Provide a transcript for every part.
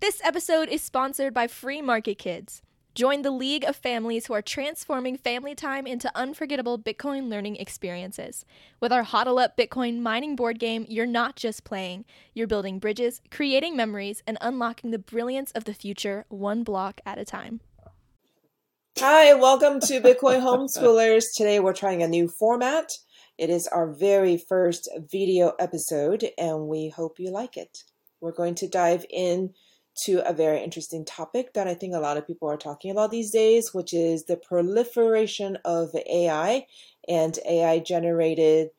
This episode is sponsored by Free Market Kids. Join the league of families who are transforming family time into unforgettable Bitcoin learning experiences. With our Hodl Up Bitcoin mining board game, you're not just playing, you're building bridges, creating memories, and unlocking the brilliance of the future one block at a time. Hi, welcome to Bitcoin Homeschoolers. Today we're trying a new format. It is our very first video episode, and we hope you like it. We're going to dive in to a very interesting topic that I think a lot of people are talking about these days, which is the proliferation of AI and AI generated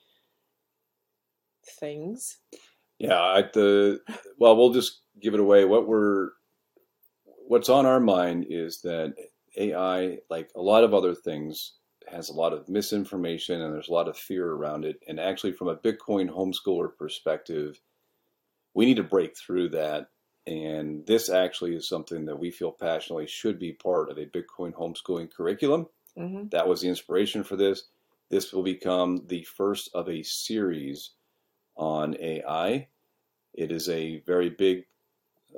things. Yeah, at the well, we'll just give it away. What we're what's on our mind is that AI, like a lot of other things, has a lot of misinformation and there's a lot of fear around it. And actually, from a Bitcoin homeschooler perspective, we need to break through that and this actually is something that we feel passionately should be part of a Bitcoin homeschooling curriculum. Mm-hmm. That was the inspiration for this. This will become the first of a series on AI. It is a very big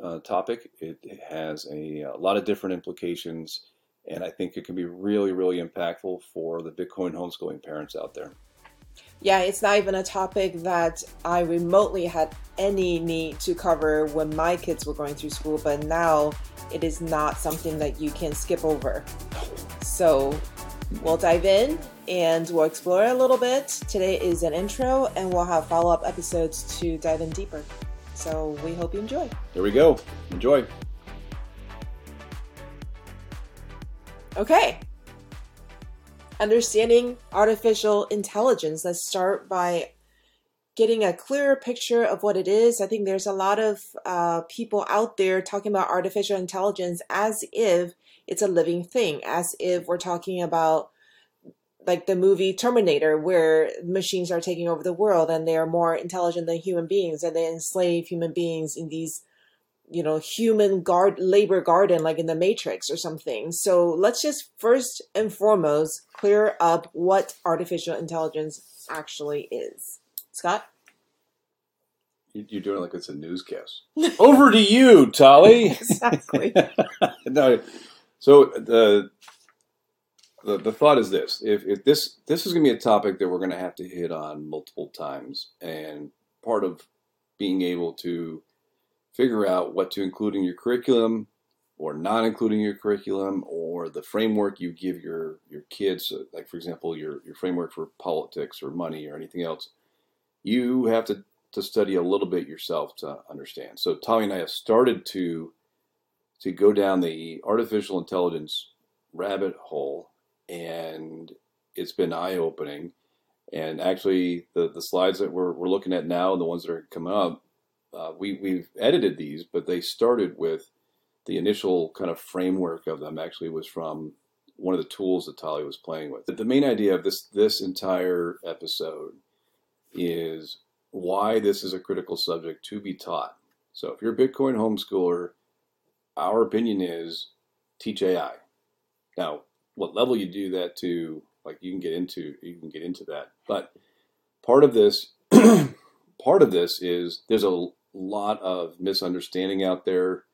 uh, topic. It, has a, a, lot of different implications, and I think it can be really, really impactful for the Bitcoin homeschooling parents out there yeah, it's not even a topic that I remotely had any need to cover when my kids were going through school, but now it is not something that you can skip over. So we'll dive in and we'll explore a little bit. Today is an intro, and we'll have follow up episodes to dive in deeper. So we hope you enjoy. There we go. Enjoy. Okay, understanding artificial intelligence. Let's start by getting a clearer picture of what it is. I think there's a lot of uh, people out there talking about artificial intelligence as if it's a living thing, as if we're talking about like the movie Terminator, where machines are taking over the world and they are more intelligent than human beings and they enslave human beings in these you know human guard labor garden like in the matrix or something. So let's just first and foremost clear up what artificial intelligence actually is. Scott? You're doing it like it's a newscast. Over to you tali. Exactly. No so the, the the thought is this. If, if this this is going to be a topic that we're going to have to hit on multiple times and part of being able to figure out what to include in your curriculum or not including your curriculum or the framework you give your your kids. Like for example your your framework for politics or money or anything else you have to to study a little bit yourself to understand. So Tali and i have started to to go down the artificial intelligence rabbit hole and it's been eye-opening. And actually the the slides that we're, we're looking at now and the ones that are coming up uh, we we've edited these, but they started with the initial kind of framework of them. Actually, was from one of the tools that Tali was playing with. The main idea of this this entire episode is why this is a critical subject to be taught. So, if you're a Bitcoin homeschooler, our opinion is teach AI. Now, what level you do that to, like you can get into, you can get into that. But part of this, part of this is there's a lot of misunderstanding out there.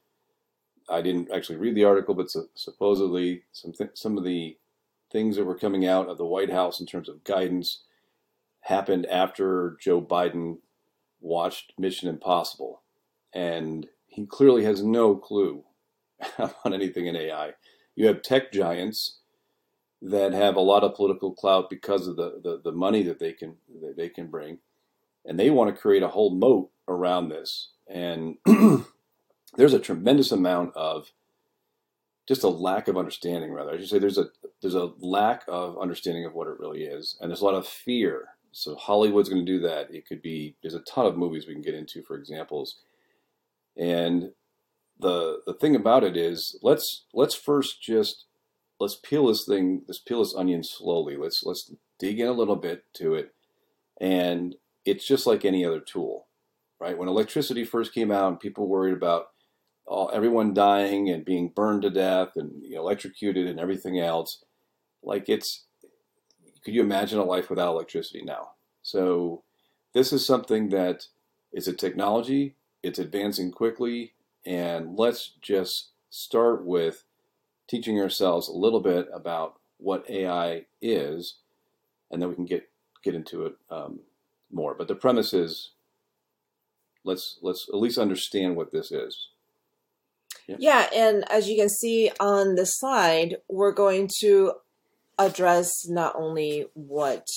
I didn't actually read the article, but supposedly some th- some of the things that were coming out of the White House in terms of guidance happened after Joe Biden watched Mission Impossible, and he clearly has no clue on anything in AI. You have tech giants that have a lot of political clout because of the, the, the money that they can that they can bring, and they want to create a whole moat around this. And there's a tremendous amount of just a lack of understanding, rather. I should say there's a there's a lack of understanding of what it really is, and there's a lot of fear. So Hollywood's going to do that. It could be there's a ton of movies we can get into for examples, and the the thing about it is let's let's first just let's peel this thing let's peel this onion slowly. Let's let's dig in a little bit to it, and it's just like any other tool right? When electricity first came out, and people worried about all, everyone dying and being burned to death and you know, electrocuted and everything else. Like it's, could you imagine a life without electricity now? So this is something that is a technology. It's advancing quickly. and let's just start with teaching ourselves a little bit about what AI is, and then we can get get into it um, more. But the premise is let's let's at least understand what this is. Yeah. yeah, and as you can see on the slide, we're going to address not only what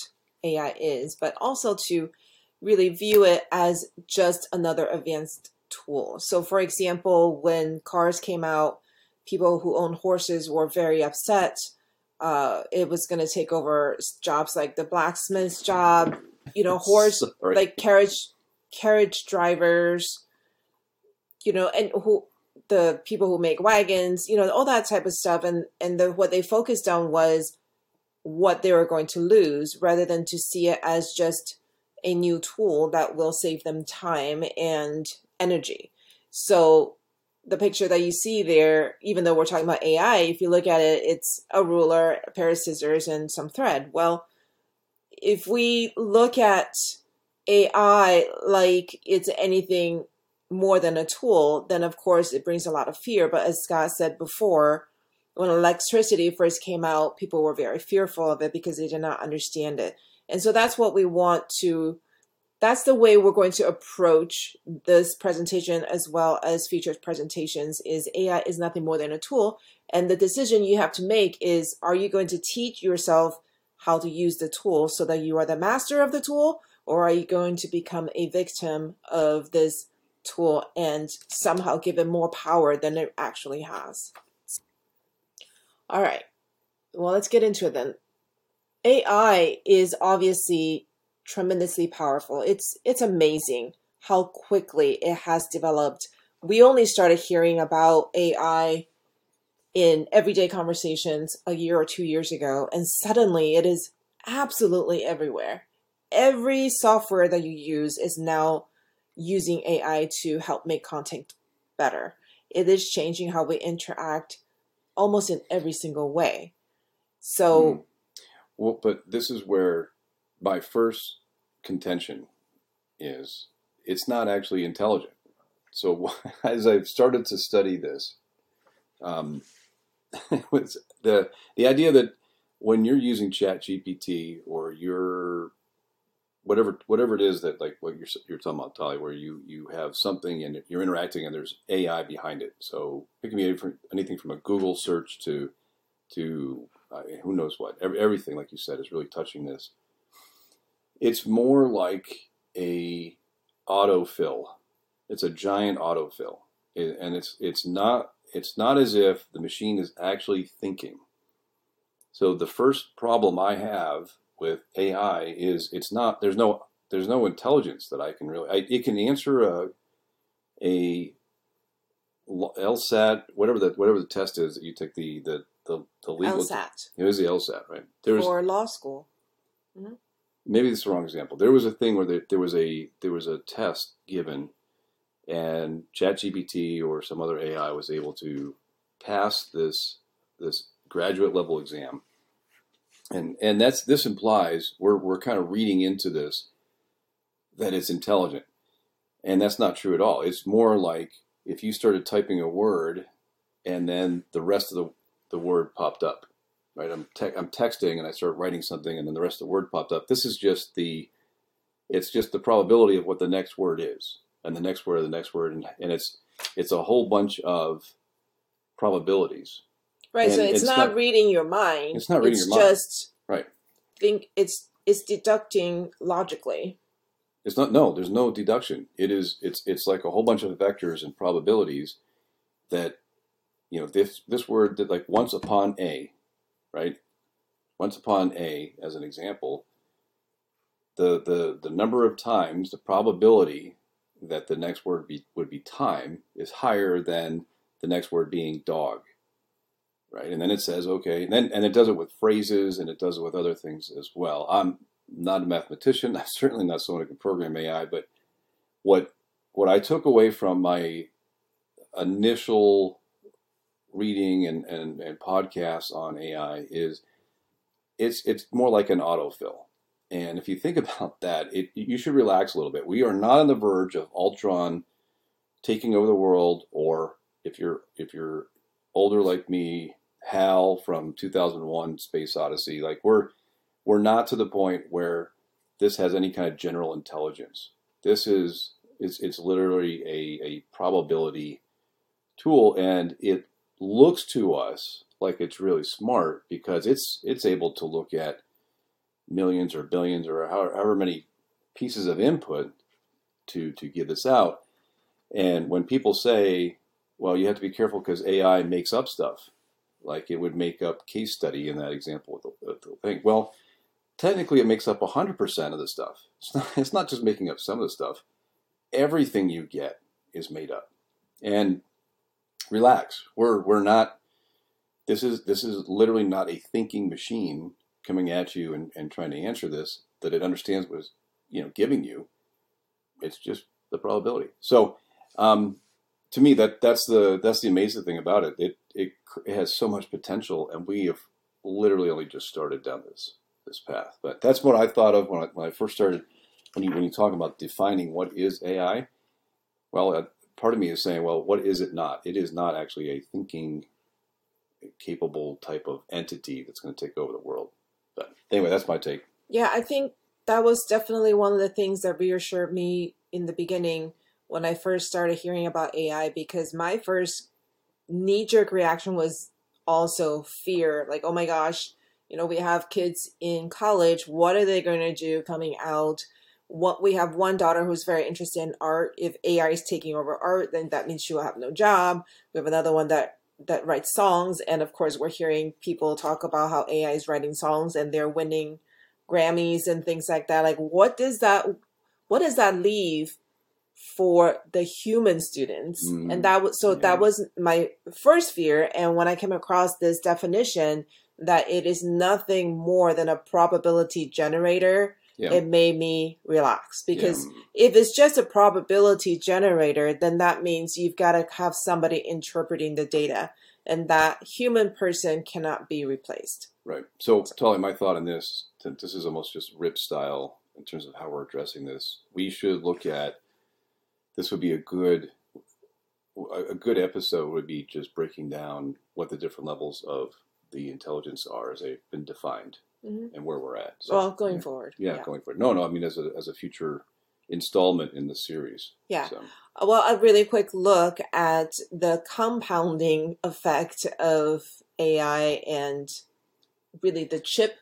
AI is, but also to really view it as just another advanced tool. So, for example, when cars came out, people who own horses were very upset. Uh, it was going to take over jobs like the blacksmith's job, you know, horse, Sorry. like carriage, carriage drivers, you know, and who the people who make wagons, you know, all that type of stuff. And and the, what they focused on was what they were going to lose, rather than to see it as just a new tool that will save them time and energy. So the picture that you see there, even though we're talking about AI, if you look at it, it's a ruler, a pair of scissors, and some thread. Well, if we look at AI like it's anything more than a tool, then of course it brings a lot of fear. But as Scott said before, when electricity first came out, people were very fearful of it because they did not understand it. And so that's what we want to that's the way we're going to approach this presentation as well as future presentations is AI is nothing more than a tool and the decision you have to make is are you going to teach yourself how to use the tool so that you are the master of the tool or are you going to become a victim of this tool and somehow give it more power than it actually has all right well let's get into it then AI is obviously tremendously powerful. It's it's amazing how quickly it has developed. We only started hearing about AI in everyday conversations a year or two years ago, and suddenly it is absolutely everywhere. Every software that you use is now using AI to help make content better. It is changing how we interact almost in every single way. So, mm. well, but this is where my first contention is it's not actually intelligent. So as I've started to study this, um, the the idea that when you're using Chat GPT or you're whatever whatever it is that like what you're you're talking about, Tali, where you you have something and you're interacting and there's AI behind it. So it can be anything from a Google search to to uh, who knows what. Every, everything, like you said, is really touching this. It's more like a autofill. It's a giant autofill, and it's it's not it's not as if the machine is actually thinking. So the first problem I have with AI is it's not there's no there's no intelligence that I can really I, it can answer a a LSAT whatever the whatever the test is that you take the the the, the legal LSAT. It was the LSAT, right? There was, For law school. Mm-hmm maybe this is the wrong example. There was a thing where there, there was a there was a test given, and ChatGPT or some other AI was able to pass this this graduate level exam, and and that's this implies we're we're kind of reading into this that it's intelligent, and that's not true at all. It's more like if you started typing a word, and then the rest of the the word popped up right? I'm te- I'm texting and I start writing something, and then the rest of the word popped up. This is just the it's just the probability of what the next word is, and the next word, the next word, and, and it's it's a whole bunch of probabilities. Right. And so it's, it's not, not, reading your mind. It's not reading it's your mind. just right. Think it's it's deducting logically. It's not. No, there's no deduction. It is. It's it's like a whole bunch of vectors and probabilities that you know this this word that like once upon a right? Once upon A, as an example, the, the, the number of times, the probability that the next word be, would be time is higher than the next word being dog, right? And then it says, okay, and then and it does it with phrases and it does it with other things as well. I'm not a mathematician. I'm certainly not someone who can program AI, but what what I took away from my initial reading and, and, and podcasts on AI is it's it's more like an autofill. And if you think about that, it, you should relax a little bit. We are not on the verge of Ultron taking over the world, or if you're if you're older like me, Hal from 2001: Space Odyssey, like we're we're not to the point where this has any kind of general intelligence. This is it's it's literally a, a probability tool, and it looks to us like it's really smart because it's it's able to look at millions or billions or however, however many pieces of input to to give this out. And when people say, "Well, you have to be careful because AI makes up stuff," like it would make up case study in that example with the, the thing. Well, technically, it makes up 100% of the stuff. It's not, it's not just making up some of the stuff. Everything you get is made up. And relax. We're we're not. This is this is literally not a thinking machine coming at you and, and trying to answer this that it understands what it's you know giving you. It's just the probability. So um, to me, that that's the that's the amazing thing about it. It it, it has so much potential, and we have literally only just started down this this path. But that's what I thought of when I, when I first started. When you when you talk about defining what is AI, well, uh, part of me is saying, well, what is it not? It is not actually a thinking, capable type of entity that's going to take over the world. But anyway, that's my take. Yeah, I think that was definitely one of the things that reassured me in the beginning when I first started hearing about AI because my first knee jerk reaction was also fear like, oh my gosh, you know, we have kids in college. What are they going to do coming out? What we have one daughter who's very interested in art. If AI is taking over art, then that means she will have no job. We have another one that that writes songs, and of course, we're hearing people talk about how AI is writing songs and they're winning Grammys and things like that. Like, what does that what does that leave for the human students? Mm, and that was so yeah. that was my first fear. And when I came across this definition that it is nothing more than a probability generator, Yeah. it made me relax because Yeah. if it's just a probability generator, then that means you've got to have somebody interpreting the data, and that human person cannot be replaced. Right. So, Tali, my thought on this, since this is almost just RIP style in terms of how we're addressing this, we should look at this would be a good a good episode would be just breaking down what the different levels of the intelligence are as they've been defined Mhm. and where we're at. So, well, going yeah. forward. Yeah, going forward. No, no, I mean as a as a future installment in the series. Yeah. So, Well, a really quick look at the compounding effect of AI and really the chip.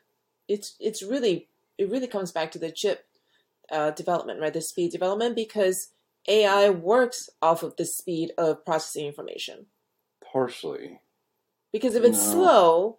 It's it's really it really comes back to the chip uh, development, right? The speed development because AI works off of the speed of processing information. partially. Because if it's No. slow,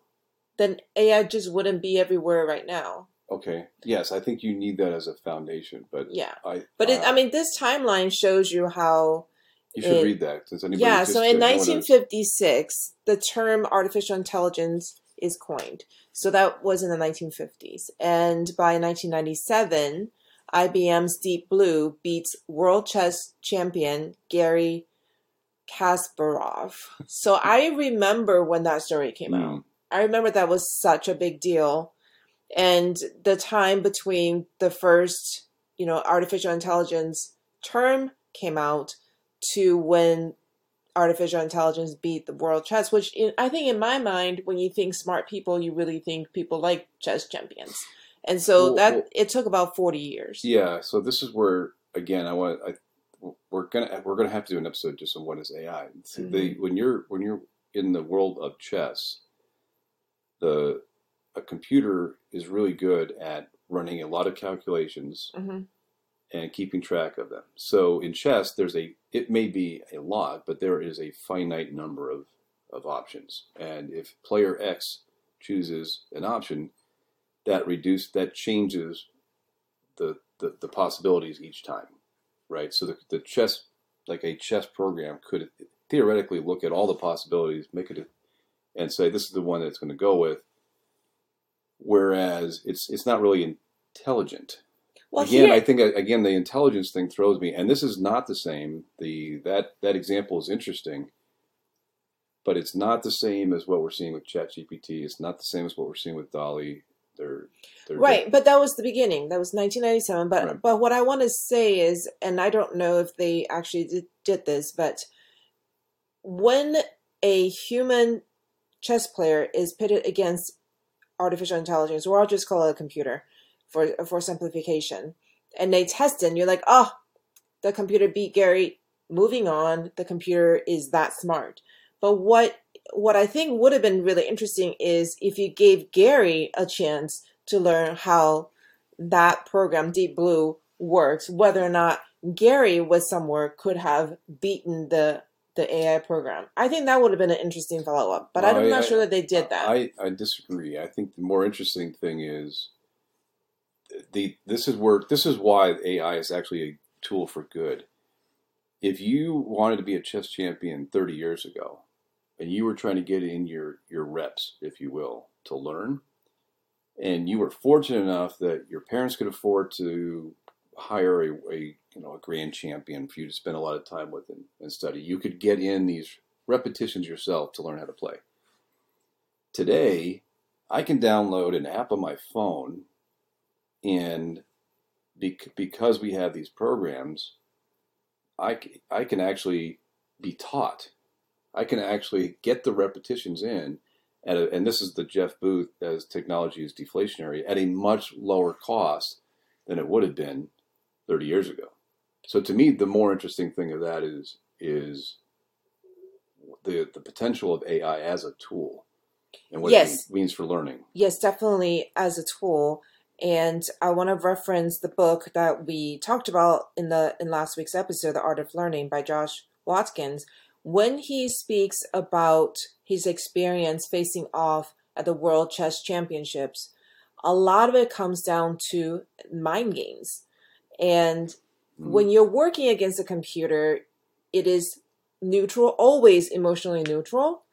then AI just wouldn't be everywhere right now. Okay. Yes, I think you need that as a foundation, but Yeah. I But it, I uh, mean, this timeline shows you how you should it- read that since anybody Yeah, so in know what it is. 1956, the term artificial intelligence is coined. So that was in the 1950s. And by 1997, IBM's Deep Blue beats world chess champion Garry Kasparov. So I remember when that story came out. Mm. I remember that was such a big deal. And the time between the first, you know, artificial intelligence term came out to when artificial intelligence beat the world chess, which in, I think in my mind, when you think smart people, you really think people like chess champions. And so Well, that well- it took about 40 years. Yeah, so this is where again I want I we're gonna we're gonna have to do an episode just on what is AI. See, The, when you're when you're in the world of chess, the a computer is really good at running a lot of calculations hmm and keeping track of them. So in chess, there's a it may be a lot, but there is a finite number of of options, and if player X chooses an option, that reduce that changes the, the the possibilities each time, right? So the the chess like a chess program could theoretically look at all the possibilities, make it, and say this is the one that's going to go with. Whereas it's it's not really intelligent Well, again, here, I think again the intelligence thing throws me, and this is not the same. The that that example is interesting, but it's not the same as what we're seeing with ChatGPT. It's not the same as what we're seeing with DALL-E. They're, they're Right, but that was the beginning. That was 1997. But Right. but what I want to say is, and I don't know if they actually did, did this, but when a human chess player is pitted against artificial intelligence, or I'll just call it a computer for for simplification, and they test it, and you're like, oh, the computer beat Gary. Moving on, the computer is that smart. But what what I think would have been really interesting is if you gave Gary a chance to learn how that program Deep Blue works, whether or not Gary was somewhere could have beaten the the AI program. I think that would have been an interesting follow up, but Well, I'm not I- sure that they did that. I, I disagree. I think the more interesting thing is the this is where this is why AI is actually a tool for good. If you wanted to be a chess champion 30 years ago, and you were trying to get in your your reps, if you will, to learn, and you were fortunate enough that your parents could afford to hire a, a you know a grand champion for you to spend a lot of time with and, and study, you could get in these repetitions yourself to learn how to play. Today, I can download an app on my phone, and bec- because we have these programs, I, I can actually be taught. I can actually get the repetitions in, at a, and this is the Jeff Booth as technology is deflationary at a much lower cost than it would have been 30 years ago. So to me, the more interesting thing of that is is the the potential of AI as a tool and what Yes. it means for learning. yes, definitely as a tool. And I want to reference the book that we talked about in the in last week's episode, The Art of Learning by Josh Waitzkin. When he speaks about his experience facing off at the World Chess Championships, a lot of it comes down to mind games. And when you're working against a computer, it is neutral, always emotionally neutral.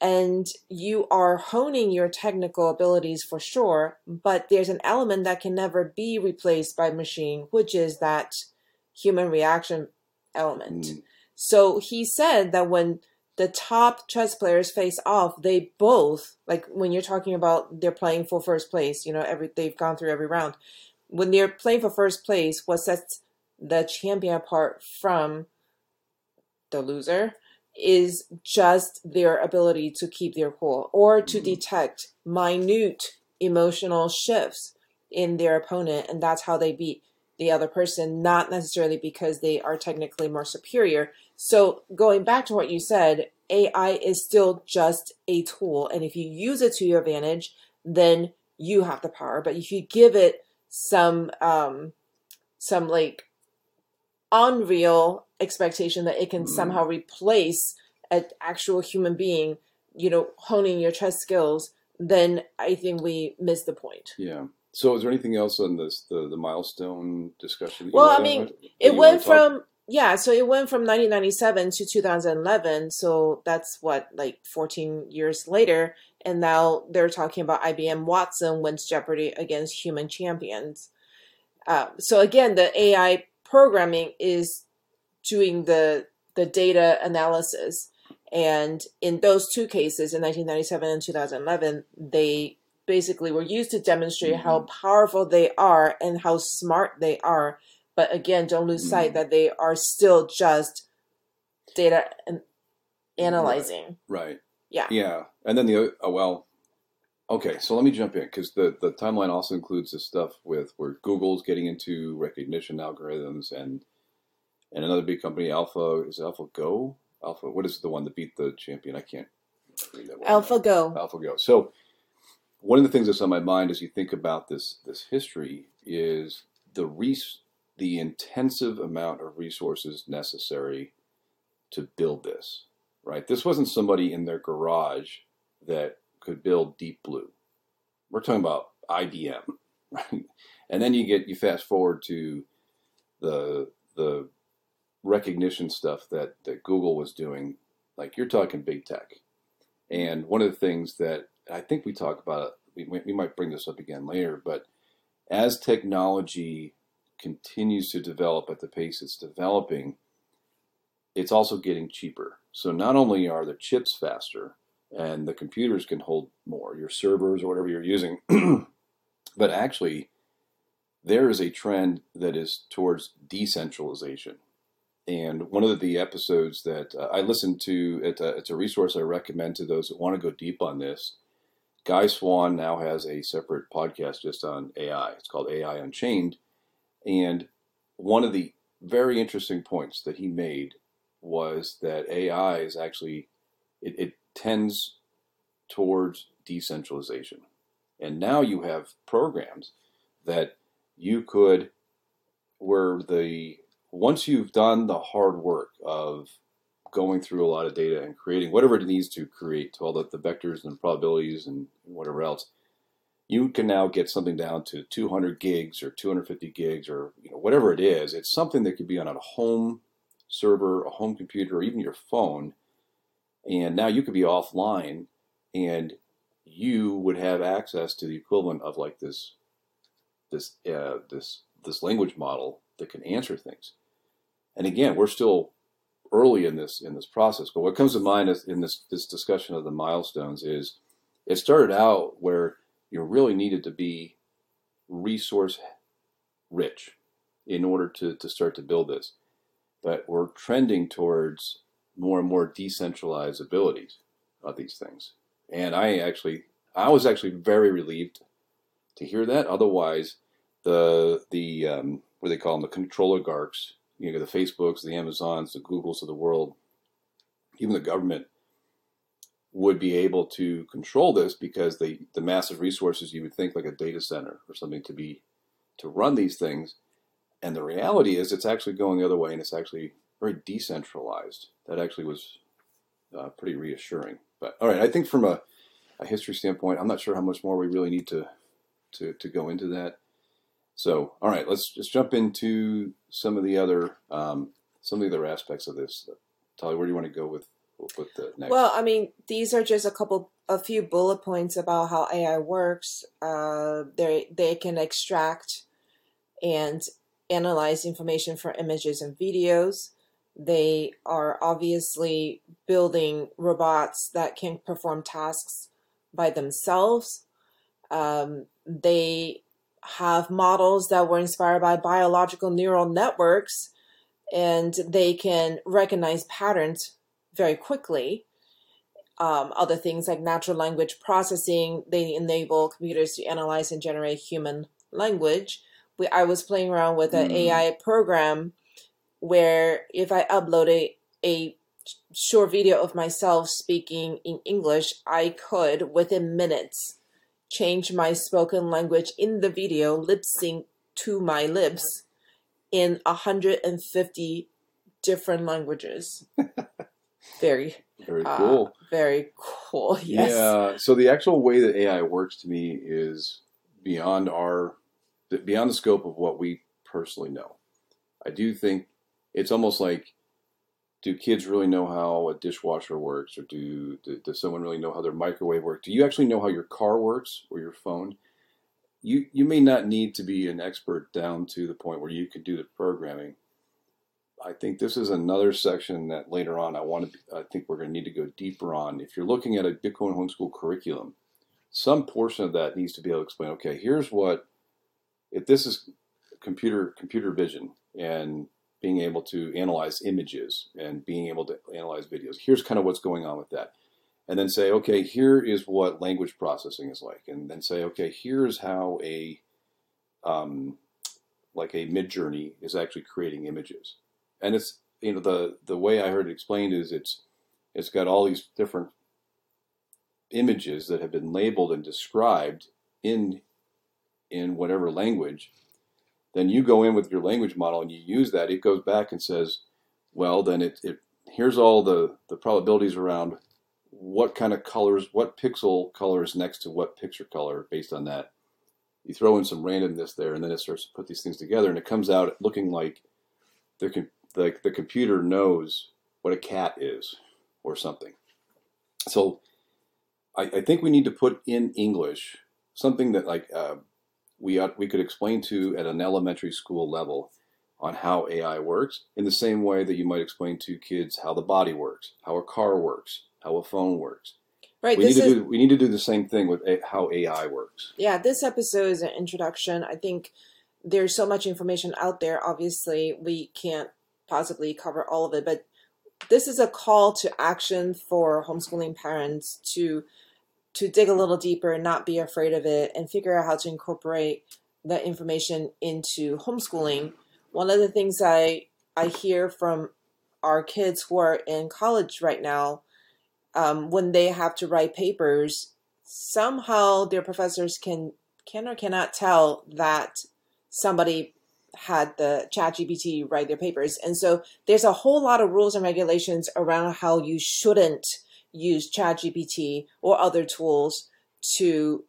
And you are honing your technical abilities for sure, but there's an element that can never be replaced by machine, which is that human reaction element. Mm. So he said that when the top chess players face off, they both like when you're talking about they're playing for first place, you know, every they've gone through every round. When they're playing for first place, what sets the champion apart from the loser is just their ability to keep their cool or to Mhm. detect minute emotional shifts in their opponent and that's how they beat the other person not necessarily because they are technically more superior so going back to what you said ai is still just a tool and if you use it to your advantage then you have the power but if you give it some um some like unreal expectation that it can Mhm. somehow replace an actual human being, you know, honing your chess skills, then I think we miss the point. Yeah. So, is there anything else on this the the milestone discussion? Well, I mean, It went from yeah, so it went from 1997 to 2011, so that's what like 14 years later, and now they're talking about IBM Watson wins Jeopardy against human champions. Um, so again, the AI programming is doing the the data analysis, and in those two cases, in 1997 and 2011, they basically were used to demonstrate how powerful they are and how smart they are. But again, don't lose sight Mhm. that they are still just data and analyzing. right. Yeah. Yeah, and then the oh well. Okay, so let me jump in because the the timeline also includes this stuff with where Google's getting into recognition algorithms and and another big company, Alpha is Alpha Go? Alpha, what is the one that beat the champion? I can't read that. word. AlphaGo. AlphaGo. So one of the things that's on my mind as you think about this this history is the res- the intensive amount of resources necessary to build this. Right? This wasn't somebody in their garage that could build Deep Blue. We're talking about IBM, right? And then you get you fast forward to the the recognition stuff that that Google was doing. Like you're talking big tech. And one of the things that I think we talk about, we, we might bring this up again later, but as technology continues to develop at the pace it's developing, it's also getting cheaper. So not only are the chips faster and the computers can hold more, your servers or whatever you're using, But actually, there is a trend that is towards decentralization. And one of the episodes that uh, I listened to, it, it's a resource I recommend to those that want to go deep on this. Guy Swan now has a separate podcast just on AI. It's called AI Unchained. And one of the very interesting points that he made was that AI is actually, it, it tends towards decentralization. And now you have programs that you could, where the, once you've done the hard work of going through a lot of data and creating whatever it needs to create to all the, the vectors and probabilities and whatever else, you can now get something down to 200 gigs or 250 gigs or you know, whatever it is. It's something that could be on a home server, a home computer, or even your phone. And now you could be offline and you would have access to the equivalent of like this this uh, this this language model that can answer things. And again, we're still early in this in this process. But what comes to mind is in this this discussion of the milestones is it started out where you really needed to be resource rich in order to, to start to build this. But we're trending towards more and more decentralized abilities of these things. And I actually, I was actually very relieved to hear that. Otherwise, the the um, what do they call them, the control oligarchs, you know, the Facebooks, the Amazons, the Googles of the world, even the government would be able to control this because they the massive resources you would think like a data center or something to be to run these things. And the reality is it's actually going the other way and it's actually very decentralized. That actually was uh, pretty reassuring. But all right i think from a, a history standpoint i'm not sure how much more we really need to to, to go into that. So all right let's just jump into some of the other um, some of the other aspects of this. Tali, where do you want to go with with the next? Well, I mean, these are just a couple, a few bullet points about how AI works. Uh, they they can extract and analyze information from images and videos. They are obviously building robots that can perform tasks by themselves. Um, they have models that were inspired by biological neural networks and they can recognize patterns very quickly. Um, other things like natural language processing, they enable computers to analyze and generate human language. We, I was playing around with an mm. AI program where if I upload a, a short video of myself speaking in English, I could within minutes change my spoken language in the video, lip sync to my lips in 150 different languages. very very uh, cool. uh, very cool yes. Yeah so the actual way that ai works to me is beyond our beyond the scope of what we personally know. I do think it's almost like do kids really know how a dishwasher works or do, do does someone really know how their microwave works? Do you actually know how your car works or your phone? You you may not need to be an expert down to the point where you can do the programming I think this is another section that later on I want to. I think we're going to need to go deeper on. If you're looking at a Bitcoin homeschool curriculum, some portion of that needs to be able to explain. Okay, here's what. If this is computer computer vision and being able to analyze images and being able to analyze videos, here's kind of what's going on with that. And then say, okay, here is what language processing is like, and then say, okay, here's how a um, like a Midjourney is actually creating images and it's you know the the way I heard it explained is it's it's got all these different images that have been labeled and described in in whatever language. Then you go in with your language model and you use that it goes back and says well then it, it here's all the the probabilities around what kind of colors what pixel color is next to what picture color based on that. You throw in some randomness there and then it starts to put these things together and it comes out looking like there can the, the computer knows what a cat is or something. So I, I think we need to put in English something that like uh, we ought, we could explain to at an elementary school level on how AI works in the same way that you might explain to kids how the body works, how a car works, how a phone works. Right. we need to is do we need to do the same thing with a, how AI works. yeah. This episode is an introduction. I think there's so much information out there. Obviously, we can't possibly cover all of it, but this is a call to action for homeschooling parents to to dig a little deeper and not be afraid of it and figure out how to incorporate the information into homeschooling. One of the things I I hear from our kids who are in college right now, um, when they have to write papers, somehow their professors can can or cannot tell that somebody had the ChatGPT write their papers, and so there's a whole lot of rules and regulations around how you shouldn't use ChatGPT or other tools to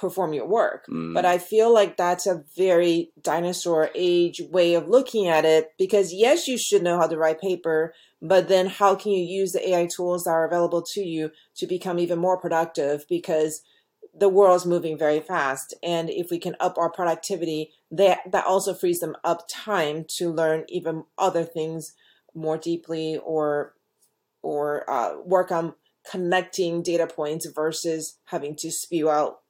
perform your work. Mm. But I feel like that's a very dinosaur age way of looking at it because yes, you should know how to write paper, but then how can you use the AI tools that are available to you to become even more productive because the world's moving very fast and if we can up our productivity that that also frees them up time to learn even other things more deeply or or uh, work on connecting data points versus having to spew out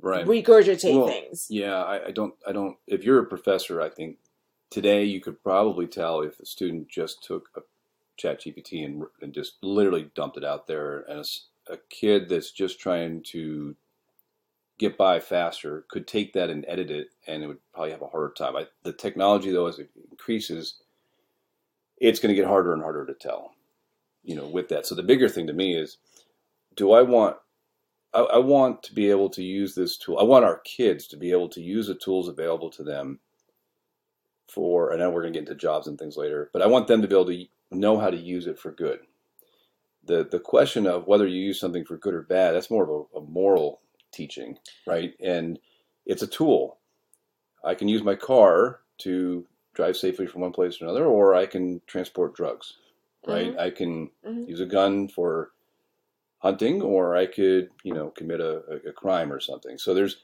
right. regurgitate Well, things Yeah, I, I don't. I don't. If you're a professor, I think today you could probably tell if a student just took a chat GPT and, and just literally dumped it out there, and a kid that's just trying to get by faster could take that and edit it, and it would probably have a harder time. I, the technology, though, as it increases, it's going to get harder and harder to tell. You know, with that. So the bigger thing to me is, do I want I, I want to be able to use this tool. I want our kids to be able to use the tools available to them for, and then we're going to get into jobs and things later, but I want them to be able to know how to use it for good. The, the question of whether you use something for good or bad, that's more of a, a moral teaching, right? And it's a tool. I can use my car to drive safely from one place to another, or I can transport drugs, right? I can Mhm. use a gun for hunting, or I could, you know, commit a, a, a crime or something. So there's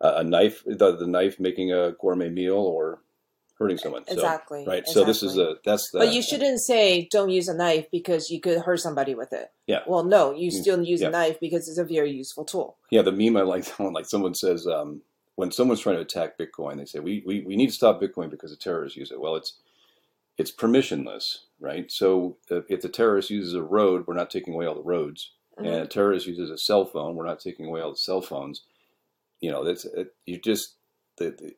a, a knife, the, the knife making a gourmet meal or hurting someone. So, exactly right. So this is a that's the. but you shouldn't say don't use a knife because you could hurt somebody with it Yeah. well no you Mm, still use yeah. a knife because it's a very useful tool Yeah, the meme I like that one. Like someone says, um, when someone's trying to attack Bitcoin, they say we, we we need to stop Bitcoin because the terrorists use it. Well, it's it's permissionless, right? So uh, if the terrorist uses a road, we're not taking away all the roads. Mhm. and a terrorist uses a cell phone, we're not taking away all the cell phones. You know, that's it, you just the, the,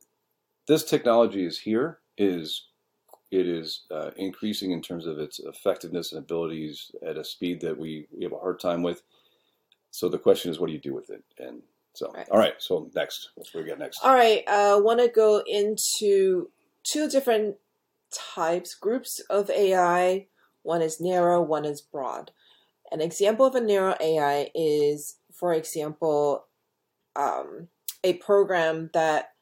this technology is here. It is it is uh, increasing in terms of its effectiveness and abilities at a speed that we, we have a hard time with. So the question is, what do you do with it? And so, Right. all right. So next, what's we got next? all right i want to go into two different types groups of ai one is narrow one is broad an example of a narrow ai is for example um, a program that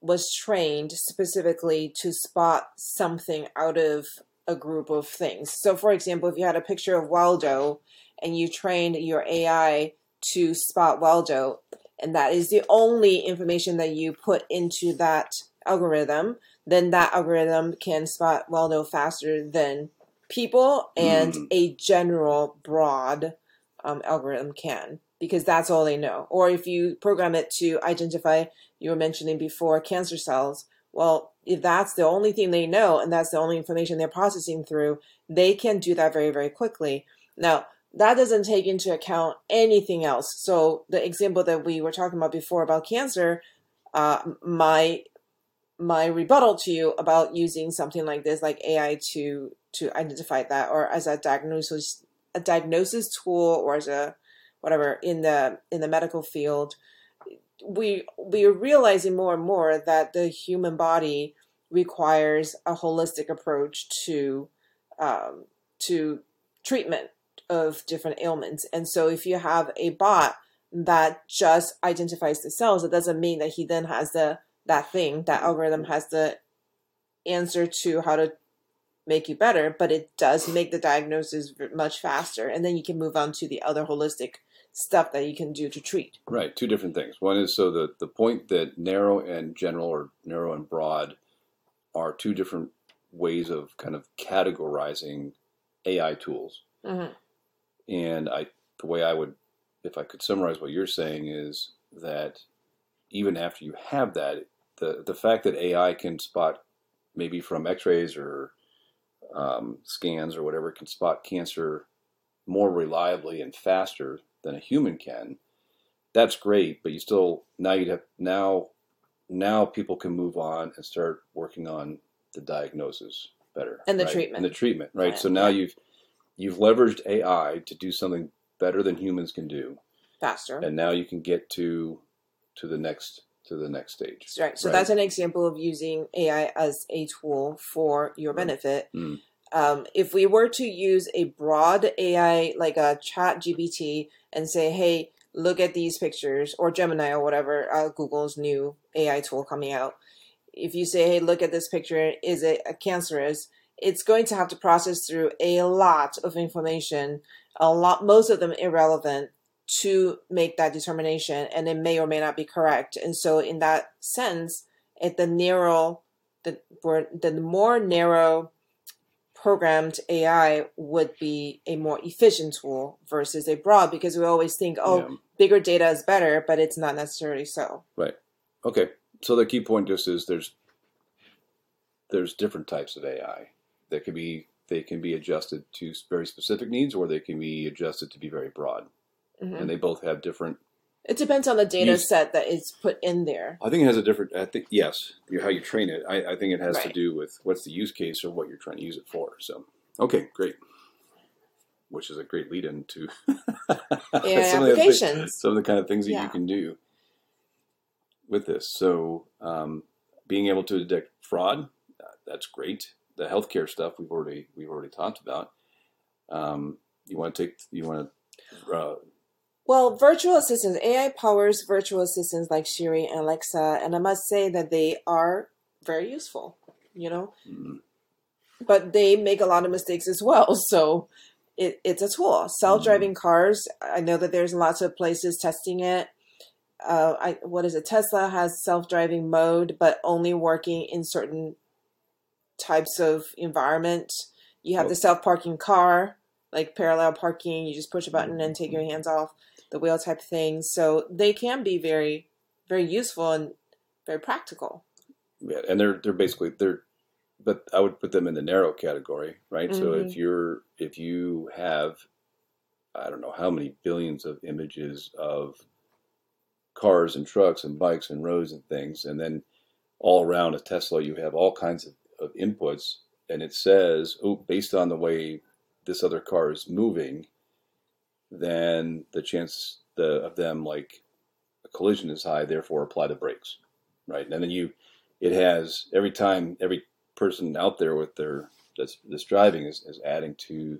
was trained specifically to spot something out of a group of things. So, for example, if you had a picture of Waldo and you trained your AI to spot Waldo, and that is the only information that you put into that algorithm, then that algorithm can spot Waldo faster than people and Mm. a general broad um, algorithm can because that's all they know. Or if you program it to identify, you were mentioning before, cancer cells, well, if that's the only thing they know and that's the only information they're processing through, they can do that very, very quickly. Now, that doesn't take into account anything else. So, the example that we were talking about before about cancer, uh, my my rebuttal to you about using something like this, like AI, to to identify that, or as a diagnosis a diagnosis tool, or as a whatever in the in the medical field, we we are realizing more and more that the human body requires a holistic approach to um, to treatment of different ailments. And so, if you have a bot that just identifies the cells, it doesn't mean that he then has the that thing that algorithm has the answer to how to make you better, but it does make the diagnosis much faster, and then you can move on to the other holistic stuff that you can do to treat. Right, two different things. One is so the the point that narrow and general or narrow and broad are two different ways of kind of categorizing AI tools. Mhm. And I the way I would if I could summarize what you're saying, is that even after you have that, the the fact that AI can spot maybe from X-rays or um, scans or whatever can spot cancer more reliably and faster than a human can. That's great, but you still now you have now now people can move on and start working on the diagnosis better And the right? treatment. and the treatment right. So now you've you've leveraged AI to do something better than humans can do, faster. and now you can get to to the next to the next stage. Right. So Right. that's an example of using AI as a tool for your benefit. Mm. Um, if we were to use a broad AI like a ChatGPT and say, hey, look at these pictures, or Gemini or whatever, uh, Google's new AI tool coming out. If you say, hey, look at this picture, is it a cancerous? It's going to have to process through a lot of information, a lot, most of them irrelevant, to make that determination and it may or may not be correct and so in that sense at the narrow the, the more narrow programmed ai would be a more efficient tool versus a broad because we always think oh Yeah. bigger data is better but it's not necessarily so Right. Okay, so the key point just is there's there's different types of AI that can be they can be adjusted to very specific needs or they can be adjusted to be very broad, Mhm. and they both have different. It depends on the data Use- set that is put in there I think it has a different. I think yes, you- how you train it. I, I think it has to Right. do with what's the use case or what you're trying to use it for. So, okay, great. Which is a great lead into AI some of the applications. some of the kind of things that you Yeah. can do with this. So, um, being able to detect fraud, uh, that's great. The healthcare stuff we've already we've already talked about. Um, you want to take you want to uh, Well, virtual assistants, AI powers virtual assistants like Siri and Alexa, and I must say that they are very useful, you know, mm, but they make a lot of mistakes as well. So it, it's a tool. Self driving cars, I know that there's lots of places testing it. Uh, I, what is it? Tesla has self driving mode, but only working in certain types of environment. You have Oh. the self parking car, like parallel parking. You just push a button and take your hands off the wheel type thing. So they can be very, very useful and very practical. Yeah, and they're they're basically they're, but I would put them in the narrow category, right? So Mhm. if you're if you have, I don't know how many billions of images of cars and trucks and bikes and roads and things, and then all around a Tesla you have all kinds of, of inputs, and it says, oh, based on the way this other car is moving, then the chance the, of them like a collision is high, therefore apply the brakes, right? And then you it has every time every person out there with their that's that's driving is, is adding to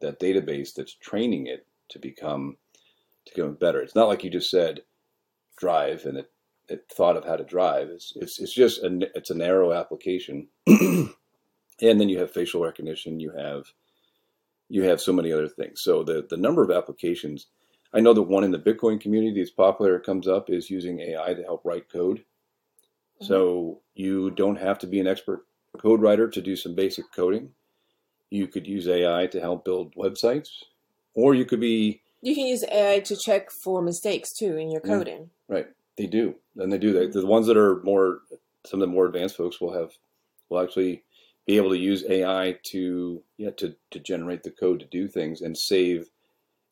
that database that's training it to become to become better. It's not like you just said drive and it, it thought of how to drive. It's it's it's just it's a narrow application, and then you have facial recognition. You have you have so many other things. So the the number of applications. I know the one in the Bitcoin community that's popular comes up is using AI to help write code. Mm-hmm. So you don't have to be an expert code writer to do some basic coding. You could use AI to help build websites, or you could be You can use AI to check for mistakes too in your Yeah. coding. right. They do, and they do that. The ones that are more, some of the more advanced folks will have, will actually be able to use AI to yeah to to generate the code to do things and save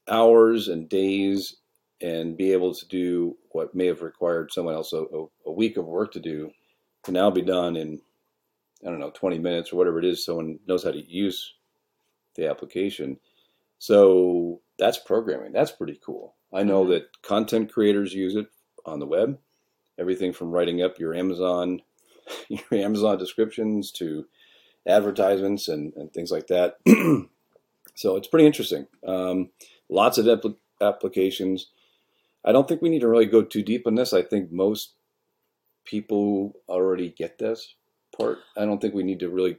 hours and days and be able to do what may have required someone else a, a, week of work to do can now be done in I don't know 20 minutes or whatever it is. Someone knows how to use the application. So that's programming. That's pretty cool. I know Mhm. that content creators use it on the web. Everything from writing up your Amazon your Amazon descriptions to advertisements and, and things like that so it's pretty interesting um, lots of applications I don't think we need to really go too deep on this. I think most people already get this part. I don't think we need to really.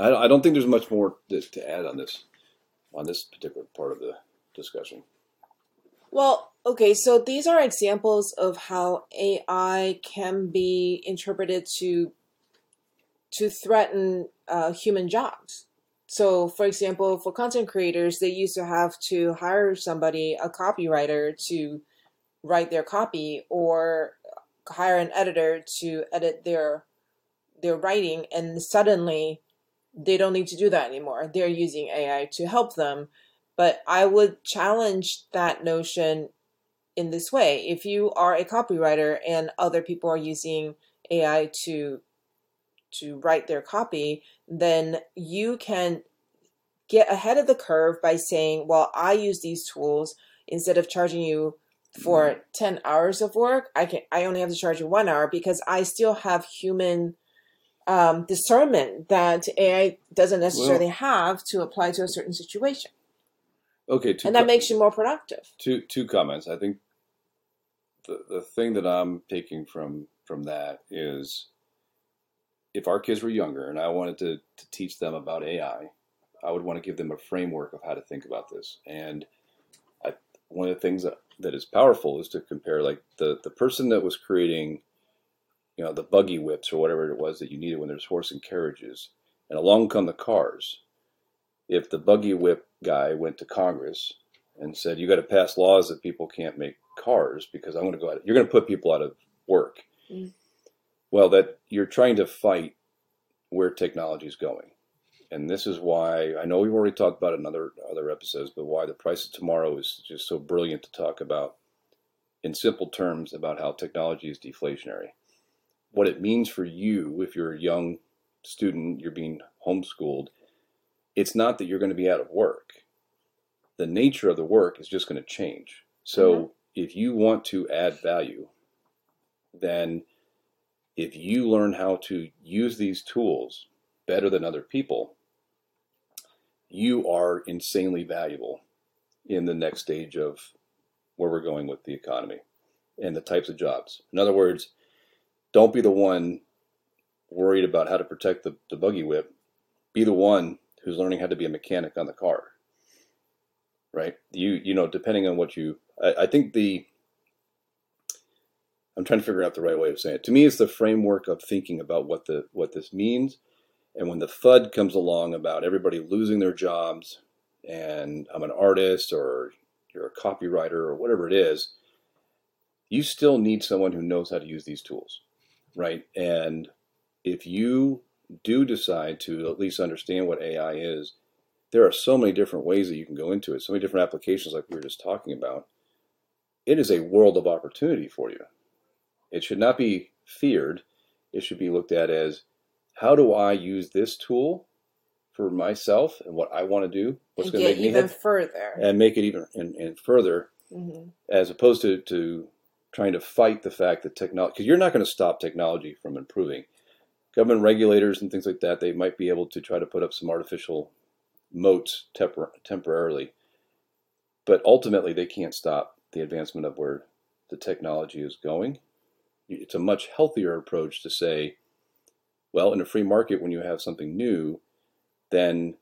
I, I don't think there's much more to, to add on this on this particular part of the discussion. Well, okay, so these are examples of how AI can be interpreted to to threaten uh, human jobs. So, for example, for content creators, they used to have to hire somebody, a copywriter, to write their copy, or hire an editor to edit their their writing, and suddenly they don't need to do that anymore. They're using AI to help them. But I would challenge that notion in this way. If you are a copywriter and other people are using AI to to write their copy, then you can get ahead of the curve by saying, well, I use these tools instead of charging you for 10 hours of work, I can I only have to charge you 1 hour because I still have human um, discernment that AI doesn't necessarily well, have to apply to a certain situation. Okay, and that com- makes you more productive. Two two comments. I think the the thing that I'm taking from from that is if our kids were younger and I wanted to, to teach them about AI, I would want to give them a framework of how to think about this. And I, one of the things that, that is powerful is to compare like the, the person that was creating, you know, the buggy whips or whatever it was that you needed when there's horse and carriages, and along come the cars. If the buggy whip guy went to Congress and said, "You got to pass laws that people can't make cars because I'm going to go out. You're going to put people out of work." Mm. Well, that you're trying to fight where technology is going. And this is why I know we've already talked about it in other other episodes, but why the price of tomorrow is just so brilliant to talk about in simple terms about how technology is deflationary. What it means for you if you're a young student, you're being homeschooled, it's not that you're going to be out of work. The nature of the work is just going to change. So mm-hmm. if you want to add value, then if you learn how to use these tools better than other people, you are insanely valuable in the next stage of where we're going with the economy and the types of jobs. In other words, don't be the one worried about how to protect the, the buggy whip. Be the one who's learning how to be a mechanic on the car. Right? You you know, depending on what you I, I think the I'm trying to figure out the right way of saying it. To me, it's the framework of thinking about what the what this means. And when the FUD comes along about everybody losing their jobs, and I'm an artist or you're a copywriter or whatever it is, you still need someone who knows how to use these tools, right? And if you do decide to at least understand what AI is, there are so many different ways that you can go into it, so many different applications like we were just talking about. It is a world of opportunity for you. It should not be feared. It should be looked at as how do I use this tool for myself and what I want to do? What's going to make me even further and make it even and, and further, mm-hmm. as opposed to to trying to fight the fact that technology because you're not going to stop technology from improving. Government regulators and things like that they might be able to try to put up some artificial moats tempor- temporarily, but ultimately they can't stop the advancement of where the technology is going it's a much healthier approach to say, well, in a free market, when you have something new, then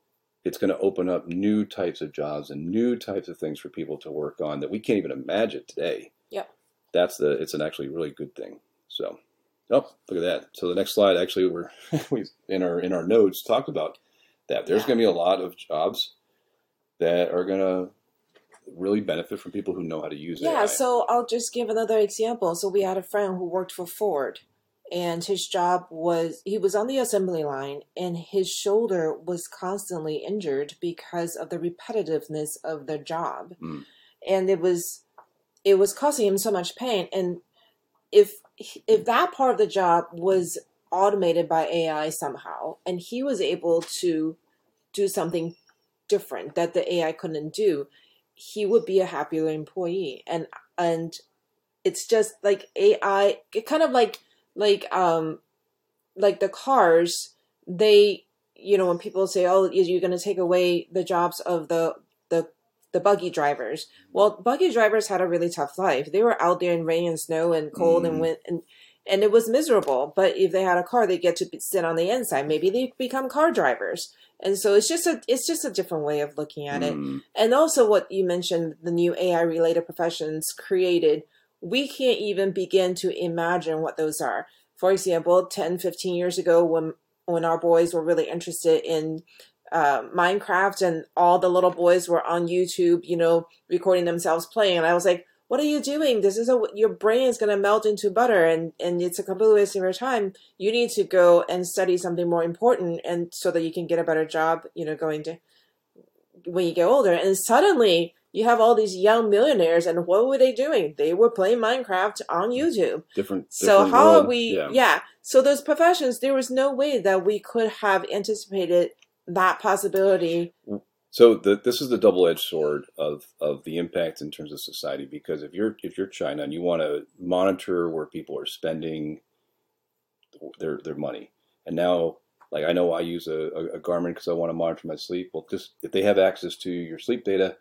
it's going to open up new types of jobs and new types of things for people to work on that we can't even imagine today. Yeah. That's the it's an actually really good thing. So, oh, look at that. So the next slide actually we're we in our in our notes talked about that. There's yeah. going to be a lot of jobs that are going to really benefit from people who know how to use it. Yeah, AI. so I'll just give another example. So we had a friend who worked for Ford and his job was he was on the assembly line and his shoulder was constantly injured because of the repetitiveness of the job. Mm. And it was it was causing him so much pain and if if that part of the job was automated by AI somehow and he was able to do something different that the AI couldn't do, he would be a happier employee. And and it's just like ai it kind of like like um like the cars they you know when people say oh you're going to take away the jobs of the the the buggy drivers? Well buggy drivers had a really tough life. They were out there in rain and snow and cold mm. and wind and and it was miserable. But if they had a car they get to sit on the inside. Maybe they become car drivers and so it's just a it's just a different way of looking at it mm. and also what you mentioned the new ai related professions created we can't even begin to imagine what those are for example 10 15 years ago when when our boys were really interested in uh, Minecraft and all the little boys were on YouTube, you know, recording themselves playing. And I was like, what are you doing? This is a, your brain is going to melt into butter and, and it's a complete waste of your time. You need to go and study something more important and so that you can get a better job, you know, going to when you get older. And suddenly you have all these young millionaires and what were they doing? They were playing Minecraft on YouTube. Different. So different how world. are we? Yeah. Yeah. So those professions, there was no way that we could have anticipated that possibility. So the, this is the double-edged sword of, of the impact in terms of society. Because if you're if you're China and you want to monitor where people are spending their their money, and now like I know I use a, a, a Garmin because I want to monitor my sleep. Well, just if they have access to your sleep data,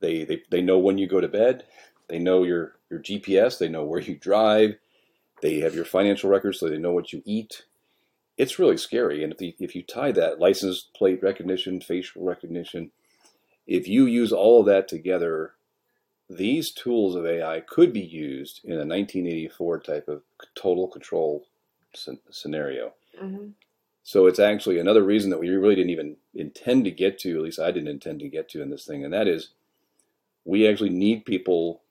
they they, they know when you go to bed. They know your your GPS. They know where you drive. They have your financial records, so they know what you eat it's really scary. And if, the, if you tie that license plate recognition, facial recognition, if you use all of that together, these tools of AI could be used in a 1984 type of total control scenario. Mm-hmm. So it's actually another reason that we really didn't even intend to get to, at least I didn't intend to get to in this thing, and that is we actually need people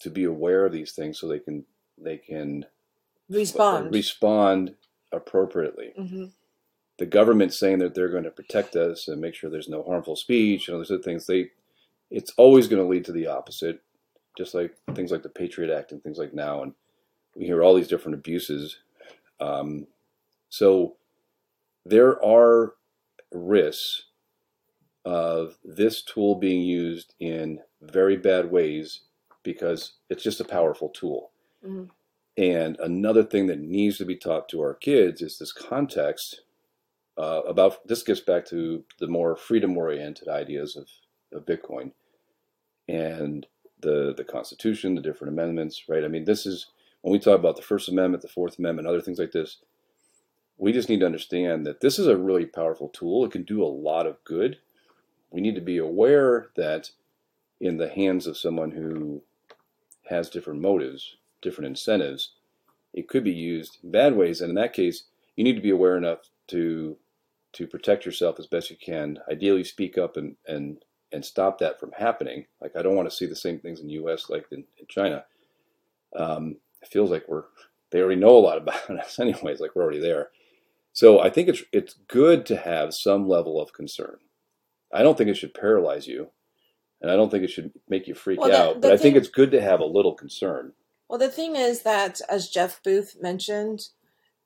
to be aware of these things so they can they can Respond. respond appropriately. mm-hmm. The government saying that they're going to protect us and make sure there's no harmful speech and all those other things, they it's always going to lead to the opposite. Just like things like the Patriot Act and things like now, and we hear all these different abuses. Um, so there are risks of this tool being used in very bad ways because it's just a powerful tool. Mm-hmm. And another thing that needs to be taught to our kids is this context uh, about this gets back to the more freedom oriented ideas of, of Bitcoin and the the Constitution, the different amendments, right? I mean, this is when we talk about the First Amendment, the Fourth Amendment, other things like this. We just need to understand that this is a really powerful tool. It can do a lot of good. We need to be aware that in the hands of someone who has different motives, different incentives, it could be used in bad ways. And in that case, you need to be aware enough to to protect yourself as best you can. Ideally, speak up and and and stop that from happening. Like I don't want to see the same things in the U.S. like in, in China. Um, it feels like we're they already know a lot about us, anyways. Like we're already there. So I think it's it's good to have some level of concern. I don't think it should paralyze you, and I don't think it should make you freak Well, the- out. the but I think it's good to have a little concern. Well, the thing is that, as Jeff Booth mentioned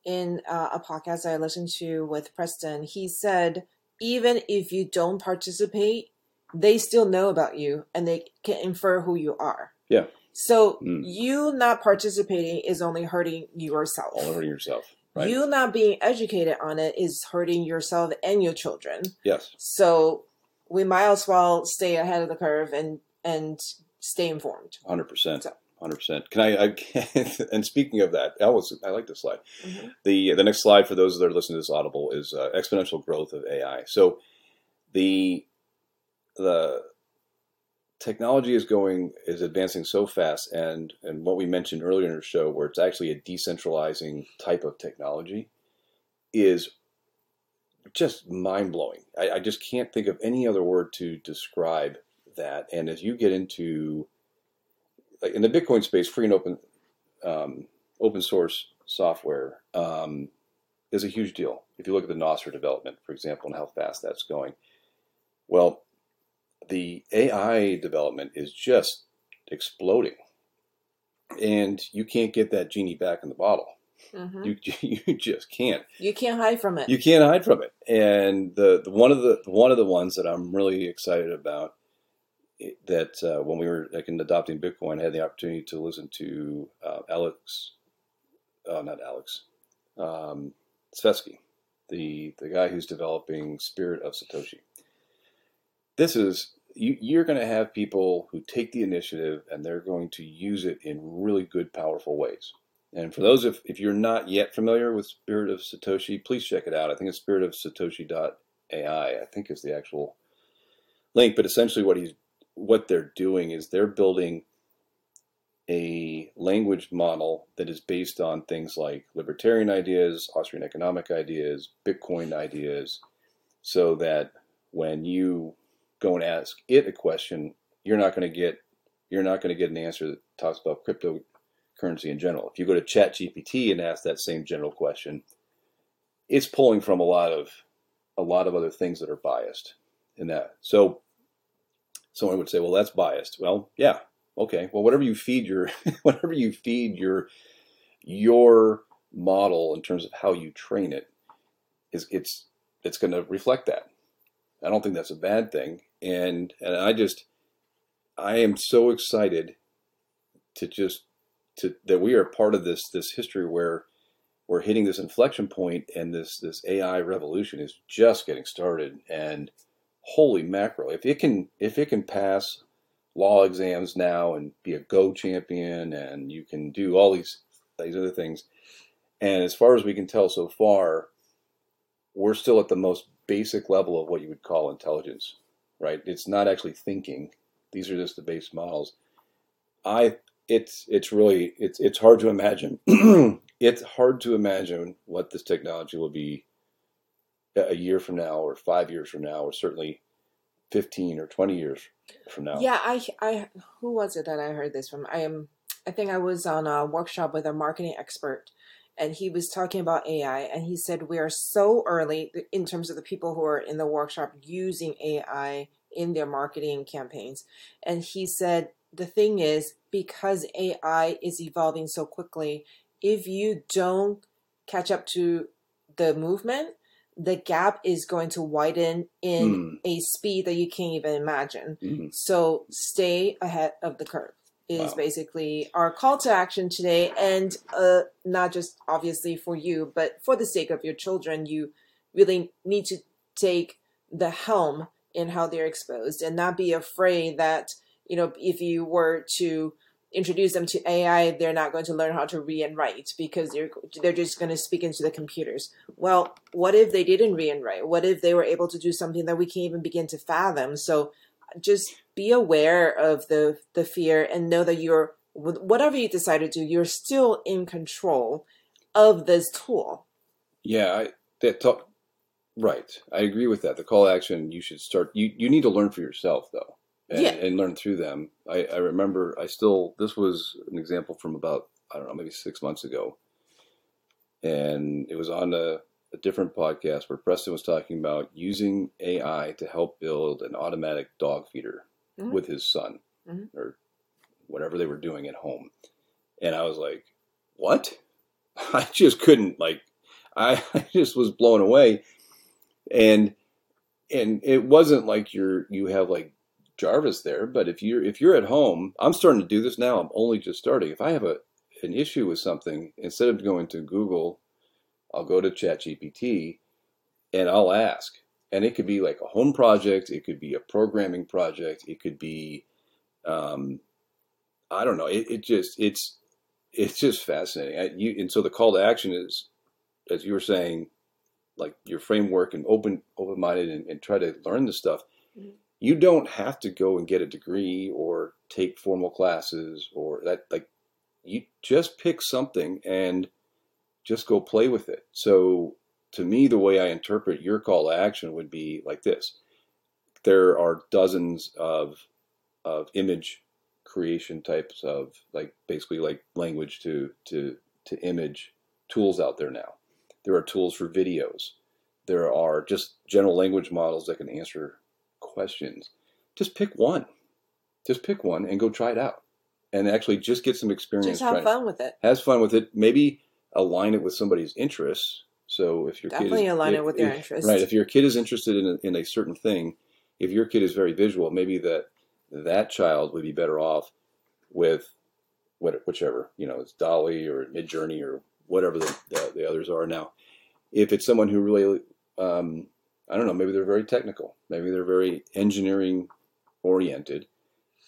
in uh, a podcast I listened to with Preston, he said even if you don't participate, they still know about you and they can infer who you are. Yeah. So Mm. you not participating is only hurting yourself. All over yourself, right? You not being educated on it is hurting yourself and your children. yes. So we might as well stay ahead of the curve and and stay informed. Hundred percent, So- hundred percent. Can I, I? and speaking of that, was I like this slide. Mhm. The the next slide for those that are listening to this audible is uh, exponential growth of AI. So the the technology is going is advancing so fast, and and what we mentioned earlier in the show, where it's actually a decentralizing type of technology, is just mind blowing. I, I just can't think of any other word to describe that. And as you get into in the Bitcoin space, free and open um, open source software um, is a huge deal. If you look at the Nostr development, for example, and how fast that's going, well, the AI development is just exploding, and you can't get that genie back in the bottle. Mhm. You you just can't You can't hide from it. you can't hide from it. And the, the one of the one of the ones that I'm really excited about that uh, when we were like in adopting Bitcoin, I had the opportunity to listen to uh, Alex, uh, not Alex, um, Svetski, the the guy who's developing Spirit of Satoshi. This is you, you're going to have people who take the initiative and they're going to use it in really good, powerful ways. And for those, if, if you're not yet familiar with Spirit of Satoshi, please check it out. I think it's spiritofsatoshi.ai, I think is the actual link. But essentially, what he's what they're doing is they're building a language model that is based on things like libertarian ideas, Austrian economic ideas, Bitcoin ideas, so that when you go and ask it a question, you're not going to get you're not going to get an answer that talks about cryptocurrency in general. If you go to ChatGPT and ask that same general question, it's pulling from a lot of a lot of other things that are biased in that. So someone would say, "Well, that's biased." Well, yeah, okay. Well, whatever you feed your whatever you feed your your model in terms of how you train it is it's it's going to reflect that. I don't think that's a bad thing, and and I just I am so excited to just to that we are part of this this history where we're hitting this inflection point and this this AI revolution is just getting started and holy mackerel. If it can if it can pass law exams now and be a go champion and you can do all these these other things and as far as we can tell so far we're still at the most basic level of what you would call intelligence right? It's not actually thinking. These are just the base models. I it's it's really it's it's hard to imagine. It's hard to imagine what this technology will be a year from now or five years from now or certainly 15 or 20 years from now. Yeah i i who was it that i heard this from? I am i think i was on a workshop with a marketing expert and he was talking about ai and he said we are so early in terms of the people who are in the workshop using ai in their marketing campaigns. And he said the thing is because ai is evolving so quickly if you don't catch up to the movement, the gap is going to widen in mm. a speed that you can't even imagine. Mm. So stay ahead of the curve is wow. basically our call to action today and uh, not just obviously for you but for the sake of your children you really need to take the helm in how they're exposed and not be afraid that you know if you were to introduce them to AI, they're not going to learn how to read and write because they're they're just going to speak into the computers. Well, what if they didn't read and write? What if they were able to do something that we can't even begin to fathom? So just be aware of the the fear and know that you're whatever you decide to do, you're still in control of this tool. Yeah, I, that talk, right. I agree with that. The call action you should start. You you need to learn for yourself though and, yeah. and learn through them. I, I remember I still this was an example from about I don't know maybe six months ago, and it was on a, a different podcast where Preston was talking about using AI to help build an automatic dog feeder mm-hmm. with his son mm-hmm. or whatever they were doing at home, and I was like, what? I just couldn't like I, I just was blown away, and and it wasn't like you're you have like Jarvis there, but if you're if you're at home, I'm starting to do this now. I'm only just starting. If I have a an issue with something, instead of going to Google, I'll go to ChatGPT and I'll ask. And it could be like a home project, it could be a programming project, it could be um, I don't know. It, it just it's it's just fascinating. I, you, and so the call to action is, as you were saying, like your framework and open open minded and, and, try to learn the stuff. Mm-hmm you don't have to go and get a degree or take formal classes or that like you just pick something and just go play with it. So to me the way i interpret your call to action would be like this. There are dozens of of image creation types of like basically like language to to to image tools out there now. There are tools for videos. There are just general language models that can answer questions, just pick one. Just pick one and go try it out, and actually just get some experience. Just have fun with it. Has fun with it. Maybe align it with somebody's interests. So if your definitely kid is, align if, it with their interests, right? If your kid is interested in a, in a certain thing, if your kid is very visual, maybe that that child would be better off with what, whichever you know, it's DALL-E or Midjourney or whatever the, the, the, others are now. If it's someone who really um, I don't know, maybe they're very technical, maybe they're very engineering oriented.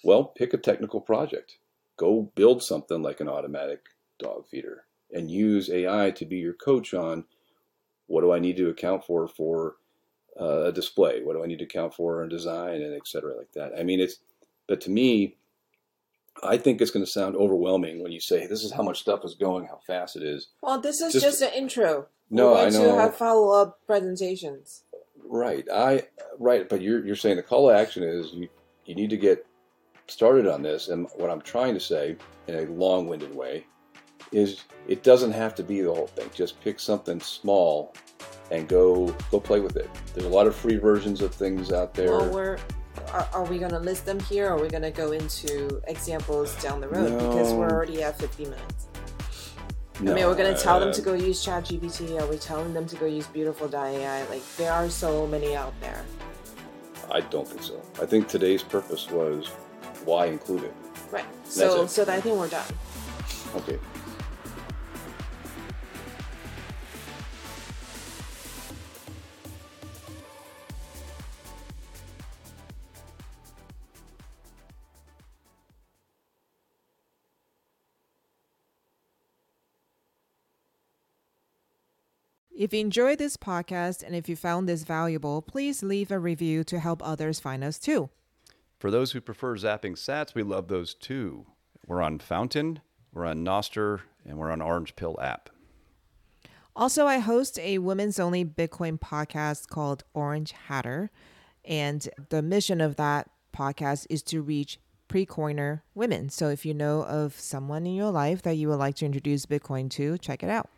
Well, pick a technical project. Go build something like an automatic dog feeder and use AI to be your coach on what do I need to account for for uh, a display? What do I need to account for in design and et cetera like that? I mean, it's, but to me, I think it's going to sound overwhelming when you say this is how much stuff is going, how fast it is. Well, this is just, just an intro. No, We're going I know. to have follow up presentations Right. I right, but you're you're saying the call to action is you you need to get started on this, and what I'm trying to say in a long-winded way is it doesn't have to be the whole thing. Just pick something small and go go play with it. There's a lot of free versions of things out there. Well, we're are, are we going to list them here, or are we going to go into examples down the road because we're already at 50 minutes? No, I mean, we're going to tell them uh, to go use ChatGPT. Are we telling them to go use Beautiful.ai? Like, there are so many out there. I don't think so. I think today's purpose was why include it. Right. So, so I think we're done. Okay. If you enjoyed this podcast and if you found this valuable, please leave a review to help others find us too. For those who prefer zapping sats, we love those too. We're on Fountain, we're on Nostr, and we're on Orange Pill app. Also, I host a women's only Bitcoin podcast called Orange Hatter. And the mission of that podcast is to reach pre coiner women. So if you know of someone in your life that you would like to introduce Bitcoin to, check it out.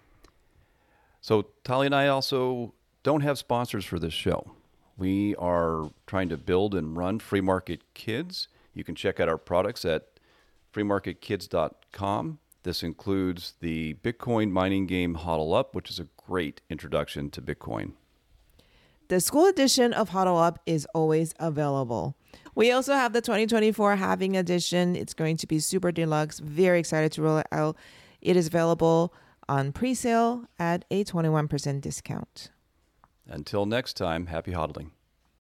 So, Tali and I also don't have sponsors for this show. We are trying to build and run Free Market Kids. You can check out our products at freemarketkids.com. This includes the Bitcoin mining game Hodl Up, which is a great introduction to Bitcoin. The school edition of Hodl Up is always available. We also have the 2024 Halving Edition. It's going to be super deluxe. Very excited to roll it out. It is available on pre sale at a 21% discount. Until next time, happy hodling.